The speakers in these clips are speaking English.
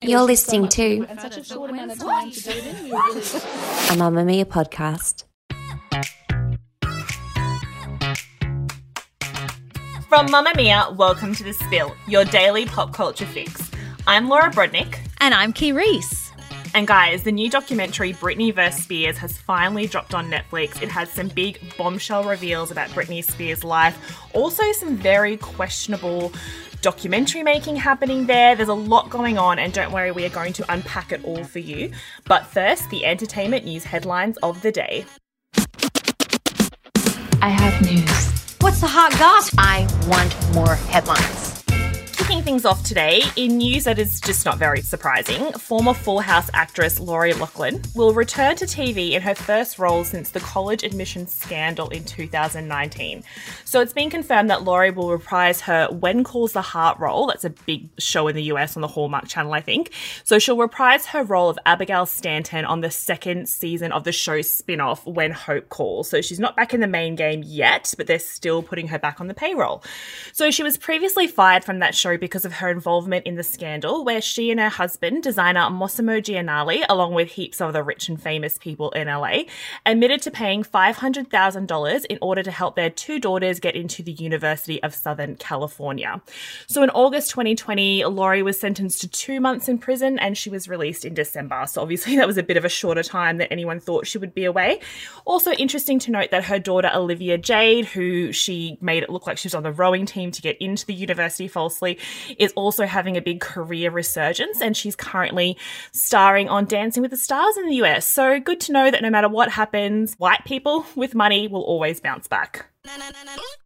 You're listening to and a short amount of time to do it in. We really a Mamamia podcast. From Mamamia, welcome to The Spill, your daily pop culture fix. I'm Laura Brodnik. And I'm Kee Reece. And guys, the new documentary Britney vs. Spears has finally dropped on Netflix. It has some big bombshell reveals about Britney Spears' life, also some very questionable documentary making happening there. There's a lot going on, and don't worry, we are going to unpack it all for you. But first, the entertainment news headlines of the day. I have news. What's the hot gossip? I want more headlines. Kicking things off today, in news that is just not very surprising, former Full House actress Lori Loughlin will return to TV in her first role since the college admissions scandal in 2019. So it's been confirmed that Lori will reprise her When Calls the Heart role. That's a big show in the US on the Hallmark channel, I think. So she'll reprise her role of Abigail Stanton on the second season of the show's spin off, When Hope Calls. So she's not back in the main game yet, but they're still putting her back on the payroll. So she was previously fired from that show because of her involvement in the scandal, where she and her husband, designer Mossimo Giannulli, along with heaps of other rich and famous people in LA, admitted to paying $500,000 in order to help their two daughters get into the University of Southern California. So in August 2020, Lori was sentenced to two months in prison and she was released in December. So obviously that was a bit of a shorter time than anyone thought she would be away. Also interesting to note that her daughter Olivia Jade, who she made it look like she was on the rowing team to get into the university falsely, is also having a big career resurgence and she's currently starring on Dancing with the Stars in the US. So good to know that no matter what happens, white people with money will always bounce back.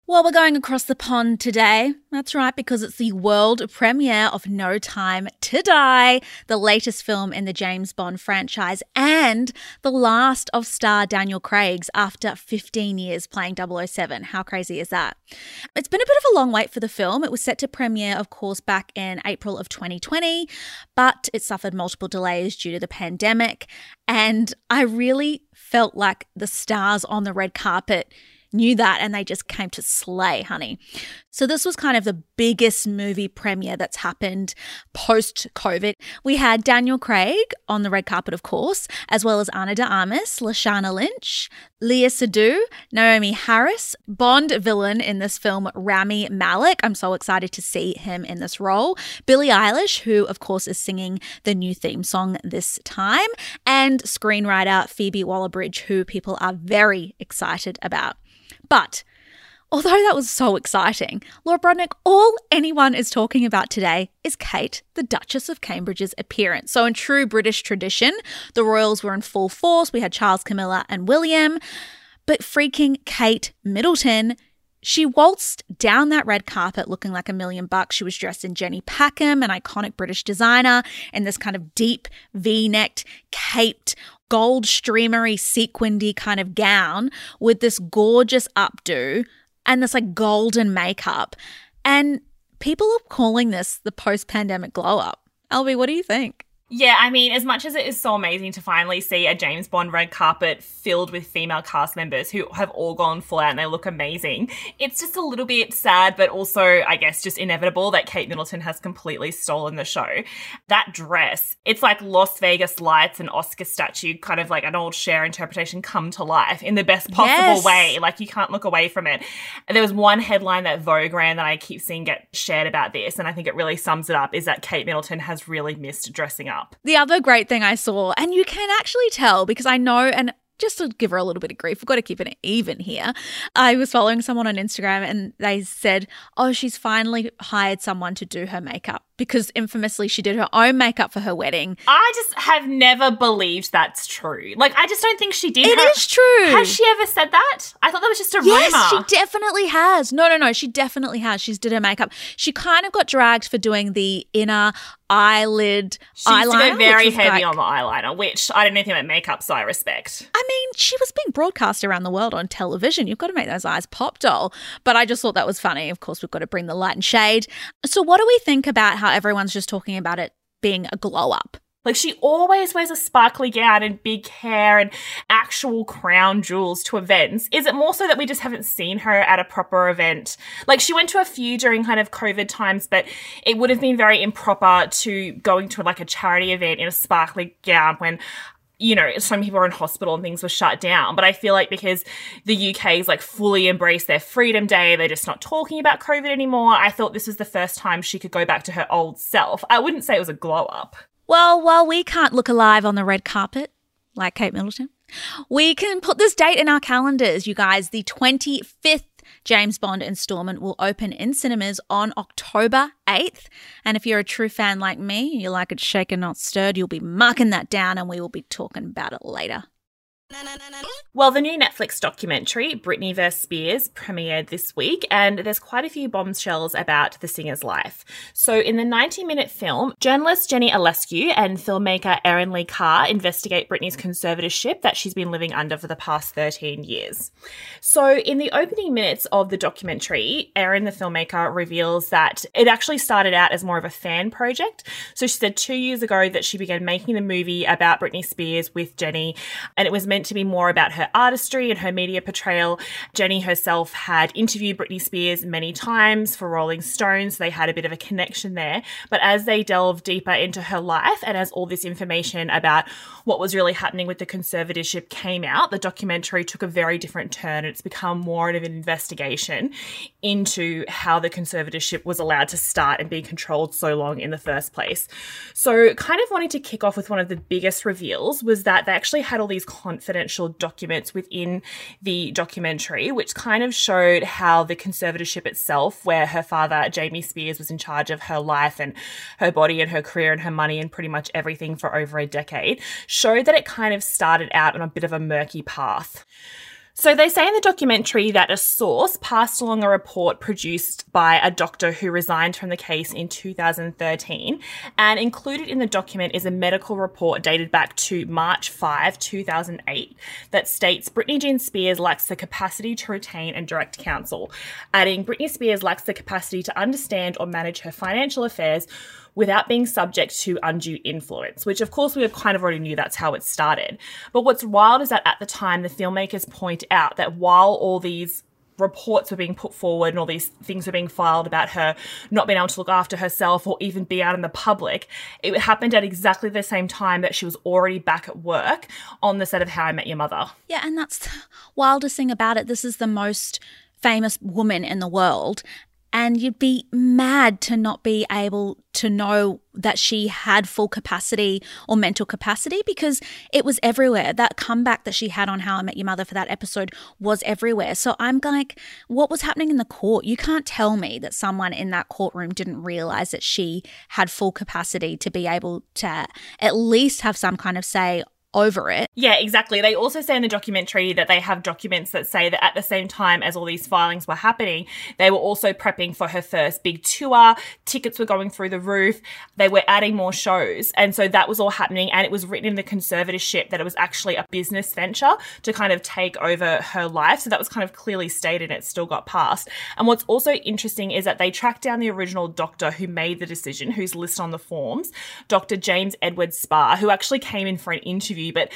Well, we're going across the pond today. That's right, because it's the world premiere of No Time to Die, the latest film in the James Bond franchise, and the last of star Daniel Craig's after 15 years playing 007. How crazy is that? It's been a bit of a long wait for the film. It was set to premiere, of course, back in April of 2020, but it suffered multiple delays due to the pandemic. And I really felt like the stars on the red carpet knew that and they just came to slay, honey. So, this was kind of the biggest movie premiere that's happened post COVID. We had Daniel Craig on the red carpet, of course, as well as Ana de Armas, Lashana Lynch, Léa Seydoux, Naomie Harris, Bond villain in this film, Rami Malek. I'm so excited to see him in this role. Billie Eilish, who, of course, is singing the new theme song this time, and screenwriter Phoebe Waller Bridge, who people are very excited about. But although that was so exciting, Laura Brodnik, all anyone is talking about today is Kate, the Duchess of Cambridge's appearance. So, in true British tradition, the royals were in full force. We had Charles, Camilla, and William. But freaking Kate Middleton, she waltzed down that red carpet looking like a million bucks. She was dressed in Jenny Packham, an iconic British designer, in this kind of deep V necked, caped, gold streamery, sequinedy kind of gown with this gorgeous updo and this like golden makeup. And people are calling this the post pandemic glow up. Albie, what do you think? Yeah, I mean, as much as it is so amazing to finally see a James Bond red carpet filled with female cast members who have all gone full out and they look amazing, it's just a little bit sad, but also, I guess, just inevitable that Kate Middleton has completely stolen the show. That dress, it's like Las Vegas lights and Oscar statue, kind of like an old Cher interpretation come to life in the best possible Yes. way. Like, you can't look away from it. There was one headline that Vogue ran that I keep seeing get shared about this, and I think it really sums it up, is that Kate Middleton has really missed dressing up. The other great thing I saw, and you can actually tell because I know, and just to give her a little bit of grief, we've got to keep it even here. I was following someone on Instagram and they said, Oh, she's finally hired someone to do her makeup because infamously she did her own makeup for her wedding. I just have never believed that's true. Like, I just don't think she did. It Her- is true. Has she ever said that? I thought that was just a Yes, rumor. she definitely has. No, no, no, she definitely has. She's did her makeup. She kind of got dragged for doing the inner eyelid She eyeliner. very heavy like- on the eyeliner, which I don't know anything about makeup, so I respect. I mean, she was being broadcast around the world on television. You've got to make those eyes pop, doll. But I just thought that was funny. Of course, we've got to bring the light and shade. So, what do we think about how everyone's just talking about it being a glow up? Like she always wears a sparkly gown and big hair and actual crown jewels to events. Is it more so that we just haven't seen her at a proper event? Like she went to a few during kind of COVID times, but it would have been very improper to going to like a charity event in a sparkly gown when you know, some people are in hospital and things were shut down. But I feel like because the UK's like fully embraced their Freedom Day, they're just not talking about COVID anymore. I thought this was the first time she could go back to her old self. I wouldn't say it was a glow up. Well, while we can't look alive on the red carpet like Kate Middleton, we can put this date in our calendars, you guys. The 25th James Bond installment will open in cinemas on October 8th. And if you're a true fan like me, you like it shaken, not stirred, you'll be marking that down and we will be talking about it later. Well, the new Netflix documentary, Britney vs. Spears, premiered this week, and there's quite a few bombshells about the singer's life. So, in the 90 minute film, journalist Jenny Eliscu and filmmaker Erin Lee Carr investigate Britney's conservatorship that she's been living under for the past 13 years. So, in the opening minutes of the documentary, Erin, the filmmaker, reveals that it actually started out as more of a fan project. So, she said two years ago that she began making the movie about Britney Spears with Jenny, and it was meant to be more about her artistry and her media portrayal. Jenny herself had interviewed Britney Spears many times for Rolling Stones. They had a bit of a connection there. But as they delved deeper into her life and as all this information about what was really happening with the conservatorship came out, the documentary took a very different turn. It's become more of an investigation into how the conservatorship was allowed to start and be controlled so long in the first place. So, kind of wanting to kick off with one of the biggest reveals was that they actually had all these confidential documents within the documentary, which kind of showed how the conservatorship itself, where her father, Jamie Spears, was in charge of her life and her body and her career and her money and pretty much everything for over a decade, showed that it kind of started out on a bit of a murky path. So they say in the documentary that a source passed along a report produced by a doctor who resigned from the case in 2013 and included in the document is a medical report dated back to March 5, 2008 that states Britney Jean Spears lacks the capacity to retain and direct counsel, adding Britney Spears lacks the capacity to understand or manage her financial affairs without being subject to undue influence, which of course we have kind of already knew that's how it started. But what's wild is that at the time, the filmmakers point out that while all these reports were being put forward and all these things were being filed about her not being able to look after herself or even be out in the public, it happened at exactly the same time that she was already back at work on the set of How I Met Your Mother. Yeah, and that's the wildest thing about it. This is the most famous woman in the world. And you'd be mad to not be able to know that she had full capacity or mental capacity because it was everywhere. That comeback that she had on How I Met Your Mother for that episode was everywhere. So I'm like, what was happening in the court? You can't tell me that someone in that courtroom didn't realize that she had full capacity to be able to at least have some kind of say over it. Yeah, exactly. They also say in the documentary that they have documents that say that at the same time as all these filings were happening, they were also prepping for her first big tour. Tickets were going through the roof. They were adding more shows. And so that was all happening. And it was written in the conservatorship that it was actually a business venture to kind of take over her life. So that was kind of clearly stated and it still got passed. And what's also interesting is that they tracked down the original doctor who made the decision, who's listed on the forms, Dr. James Edward Spar, who actually came in for an interview but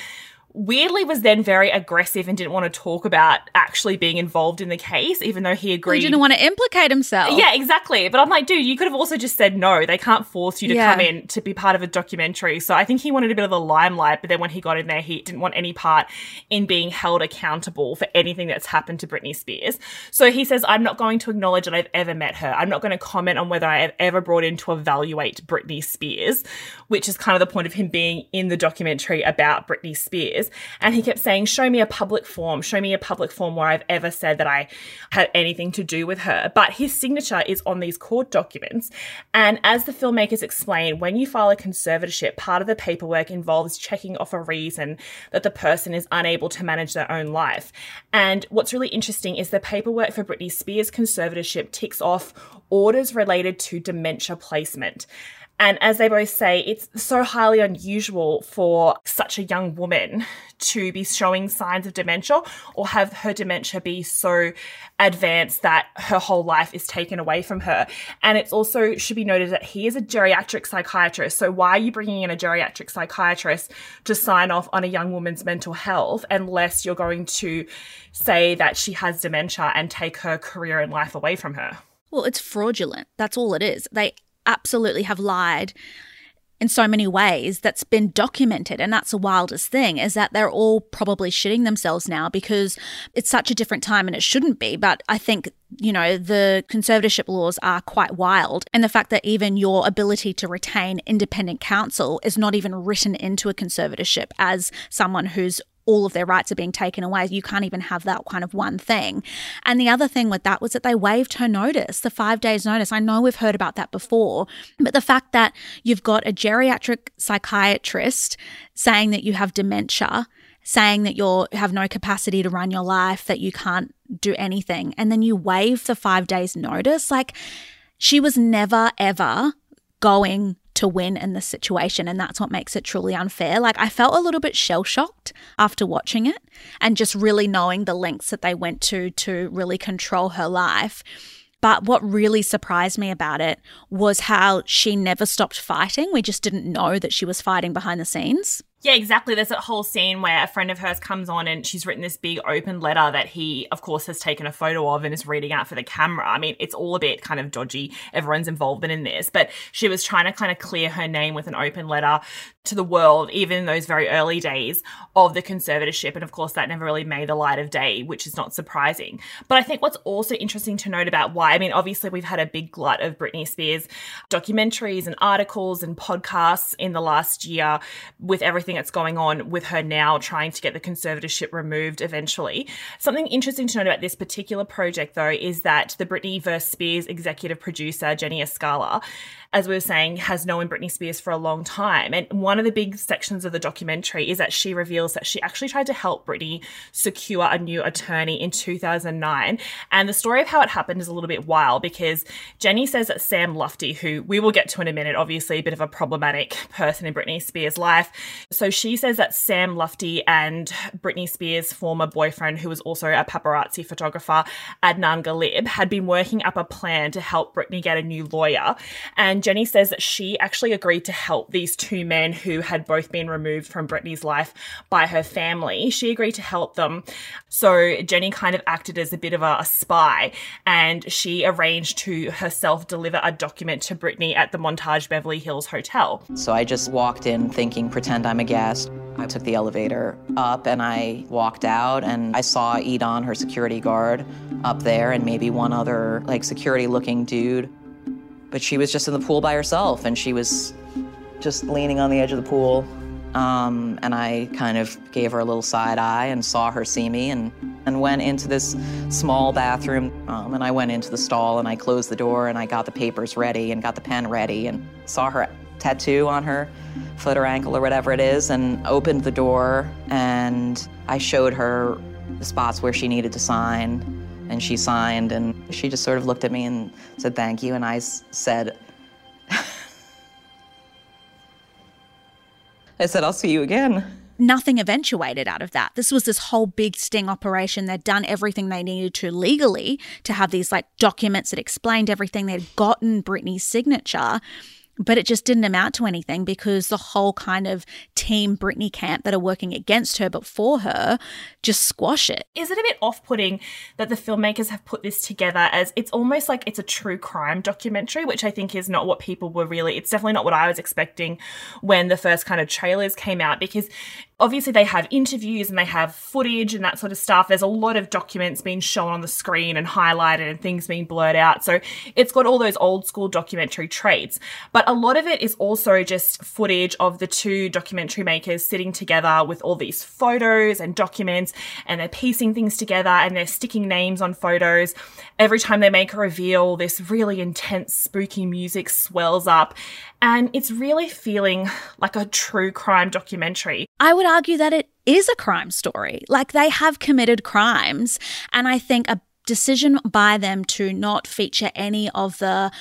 weirdly was then very aggressive and didn't want to talk about actually being involved in the case, even though he agreed. He didn't want to implicate himself. Yeah, exactly. But I'm like, dude, you could have also just said no. They can't force you to Yeah. come in to be part of a documentary. So I think he wanted a bit of the limelight, but then when he got in there, he didn't want any part in being held accountable for anything that's happened to Britney Spears. So he says, I'm not going to acknowledge that I've ever met her. I'm not going to comment on whether I have ever brought in to evaluate Britney Spears, which is kind of the point of him being in the documentary about Britney Spears. Spears. And he kept saying, Show me a public form, show me a public form where I've ever said that I had anything to do with her. But his signature is on these court documents. And as the filmmakers explain, when you file a conservatorship, part of the paperwork involves checking off a reason that the person is unable to manage their own life. And what's really interesting is the paperwork for Britney Spears' conservatorship ticks off orders related to dementia placement. And as they both say, it's so highly unusual for such a young woman to be showing signs of dementia or have her dementia be so advanced that her whole life is taken away from her. And it's also should be noted that he is a geriatric psychiatrist. So why are you bringing in a geriatric psychiatrist to sign off on a young woman's mental health unless you're going to say that she has dementia and take her career and life away from her? Well, it's fraudulent. That's all it is. They absolutely have lied in so many ways that's been documented and that's the wildest thing is that they're all probably shitting themselves now because it's such a different time and it shouldn't be. But i think you know the conservatorship laws are quite wild and the fact that even your ability to retain independent counsel is not even written into a conservatorship as someone who's all of their rights are being taken away. You can't even have that kind of one thing. And the other thing with that was that they waived her notice, the five days notice. I know we've heard about that before, but the fact that you've got a geriatric psychiatrist saying that you have dementia, saying that you have no capacity to run your life, that you can't do anything, and then you waive the five days notice, like she was never ever going to win in this situation. And that's what makes it truly unfair. Like, I felt a little bit shell shocked after watching it and just really knowing the lengths that they went to to really control her life. But what really surprised me about it was how she never stopped fighting. We just didn't know that she was fighting behind the scenes. Yeah, exactly. There's that whole scene where a friend of hers comes on and she's written this big open letter that he, of course, has taken a photo of and is reading out for the camera. I mean, it's all a bit kind of dodgy. Everyone's involvement in this, but she was trying to kind of clear her name with an open letter to the world, even in those very early days of the conservatorship. And of course, that never really made the light of day, which is not surprising. But I think what's also interesting to note about why, I mean, obviously, we've had a big glut of Britney Spears documentaries and articles and podcasts in the last year with everything that's going on with her now trying to get the conservatorship removed eventually. Something interesting to note about this particular project, though, is that the Britney vs. Spears executive producer, Jenny Eliscu, as we were saying, has known Britney Spears for a long time. And one of the big sections of the documentary is that she reveals that she actually tried to help Britney secure a new attorney in 2009. And the story of how it happened is a little bit wild because Jenny says that Sam Lutfi, who we will get to in a minute, obviously a bit of a problematic person in Britney Spears' life. So she says that Sam Lutfi and Britney Spears' former boyfriend, who was also a paparazzi photographer, Adnan Ghalib, had been working up a plan to help Britney get a new lawyer. And Jenny says that she actually agreed to help these two men who had both been removed from Britney's life by her family. She agreed to help them. So Jenny kind of acted as a bit of a, a spy and she arranged to herself deliver a document to Britney at the Montage Beverly Hills Hotel. So I just walked in thinking, pretend I'm a I took the elevator up and I walked out and I saw Edon, her security guard, up there and maybe one other like security looking dude but she was just in the pool by herself and she was just leaning on the edge of the pool. Um, and I kind of gave her a little side eye and saw her see me and, and went into this small bathroom. Um, and I went into the stall and I closed the door and I got the papers ready and got the pen ready and saw her tattoo on her foot or ankle or whatever it is and opened the door and I showed her the spots where she needed to sign and she signed and she just sort of looked at me and said thank you and I said I said I'll see you again. Nothing eventuated out of that. This was this whole big sting operation. They'd done everything they needed to legally to have these like documents that explained everything. They'd gotten Britney's signature but it just didn't amount to anything because the whole kind of team Britney camp that are working against her but for her just squash it. Is it a bit off putting that the filmmakers have put this together as it's almost like it's a true crime documentary, which I think is not what people were really, it's definitely not what I was expecting when the first kind of trailers came out because obviously they have interviews and they have footage and that sort of stuff. There's a lot of documents being shown on the screen and highlighted and things being blurred out. So it's got all those old school documentary traits. But a lot of it is also just footage of the two documentary makers sitting together with all these photos and documents, and they're piecing things together and they're sticking names on photos. Every time they make a reveal, this really intense, spooky music swells up, and it's really feeling like a true crime documentary. I would argue that it is a crime story. Like they have committed crimes. And I think a decision by them to not feature any of the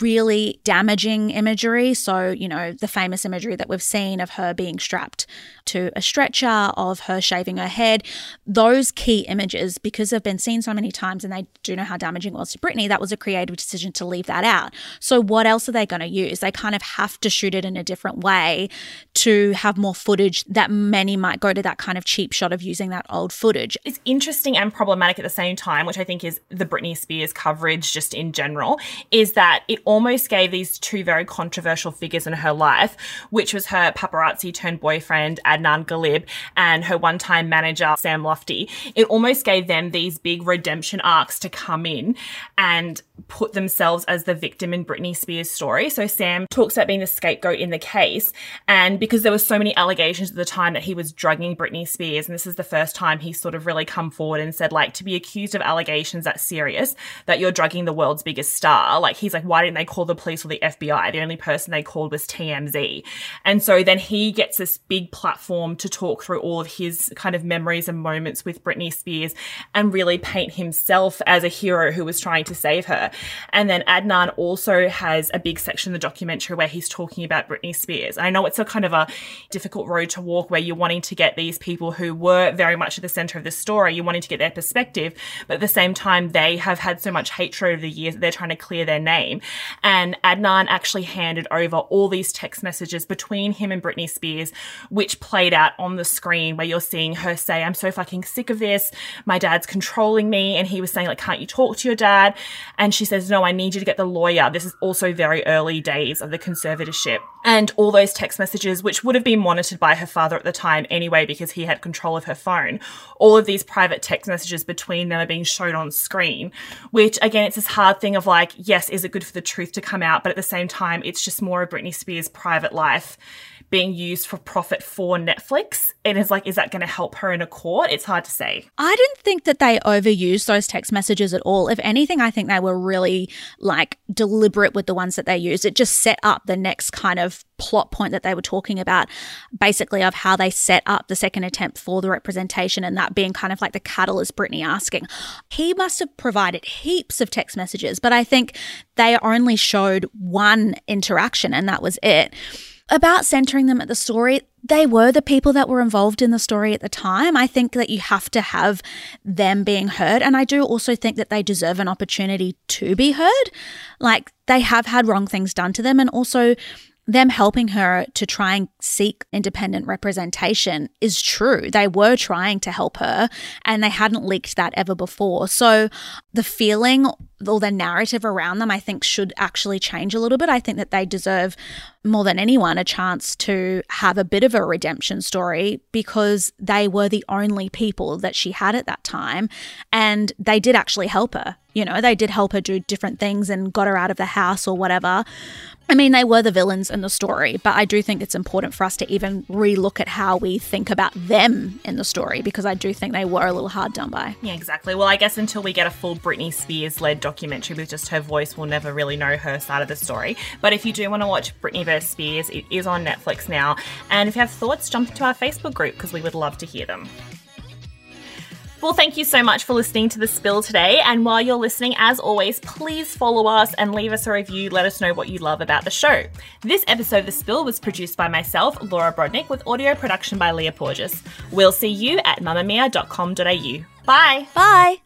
really damaging imagery. So, you know, the famous imagery that we've seen of her being strapped to a stretcher, of her shaving her head, those key images, because they've been seen so many times and they do know how damaging it was to Britney, that was a creative decision to leave that out. So, what else are they going to use? They kind of have to shoot it in a different way to have more footage that many might go to that kind of cheap shot of using that old footage. It's interesting and problematic at the same time, which I think is the Britney Spears coverage just in general, is that it almost gave these two very controversial figures in her life, which was her paparazzi turned boyfriend, Adnan Ghalib, and her one time manager, Sam Lutfi. It almost gave them these big redemption arcs to come in and put themselves as the victim in Britney Spears' story. So Sam talks about being the scapegoat in the case. And because there were so many allegations at the time that he was drugging Britney Spears, and this is the first time he's sort of really come forward and said, like, to be accused of allegations that serious, that you're drugging the world's biggest star, like, he's like, why didn't they call the police or the FBI? The only person they called was TMZ. And so then he gets this big platform to talk through all of his kind of memories and moments with Britney Spears and really paint himself as a hero who was trying to save her. And then Adnan also has a big section in the documentary where he's talking about Britney Spears. I know it's a kind of a difficult road to walk where you're wanting to get these people who were very much at the center of the story, you're wanting to get their perspective, but at the same time, they have had so much hatred over the years that they're trying to clear their name. And Adnan actually handed over all these text messages between him and Britney Spears, which played out on the screen where you're seeing her say, I'm so fucking sick of this. My dad's controlling me. And he was saying, like, can't you talk to your dad? And she says, No, I need you to get the lawyer. This is also very early days of the conservatorship. And all those text messages, which would have been monitored by her father at the time anyway, because he had control of her phone, all of these private text messages between them are being shown on screen, which again, it's this hard thing of like, yes, is it good for the truth to come out? But at the same time, it's just more of Britney Spears' private life being used for profit for Netflix. And it's like, is that going to help her in a court? It's hard to say. I didn't think that they overused those text messages at all. If anything, I think they were really like deliberate with the ones that they used. It just set up the next kind of plot point that they were talking about, basically, of how they set up the second attempt for the representation and that being kind of like the catalyst Britney asking. He must have provided heaps of text messages, but I think they only showed one interaction and that was it about centering them at the story, they were the people that were involved in the story at the time. I think that you have to have them being heard. And I do also think that they deserve an opportunity to be heard. Like they have had wrong things done to them. And also, them helping her to try and seek independent representation is true. They were trying to help her and they hadn't leaked that ever before. So the feeling or the narrative around them, I think, should actually change a little bit. I think that they deserve more than anyone a chance to have a bit of a redemption story because they were the only people that she had at that time. And they did actually help her. You know, they did help her do different things and got her out of the house or whatever. I mean, they were the villains in the story, but I do think it's important for us to even relook at how we think about them in the story because I do think they were a little hard done by. Yeah, exactly. Well, I guess until we get a full Britney Spears led documentary with just her voice, we'll never really know her side of the story. But if you do want to watch Britney vs. Spears, it is on Netflix now. And if you have thoughts, jump into our Facebook group because we would love to hear them. Well, thank you so much for listening to The Spill today. And while you're listening, as always, please follow us and leave us a review. Let us know what you love about the show. This episode of The Spill was produced by myself, Laura Brodnik, with audio production by Leah Porges. We'll see you at mamamia.com.au. Bye. Bye.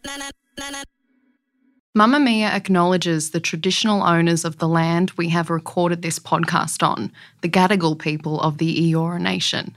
Mamamia acknowledges the traditional owners of the land we have recorded this podcast on, the Gadigal people of the Eora Nation.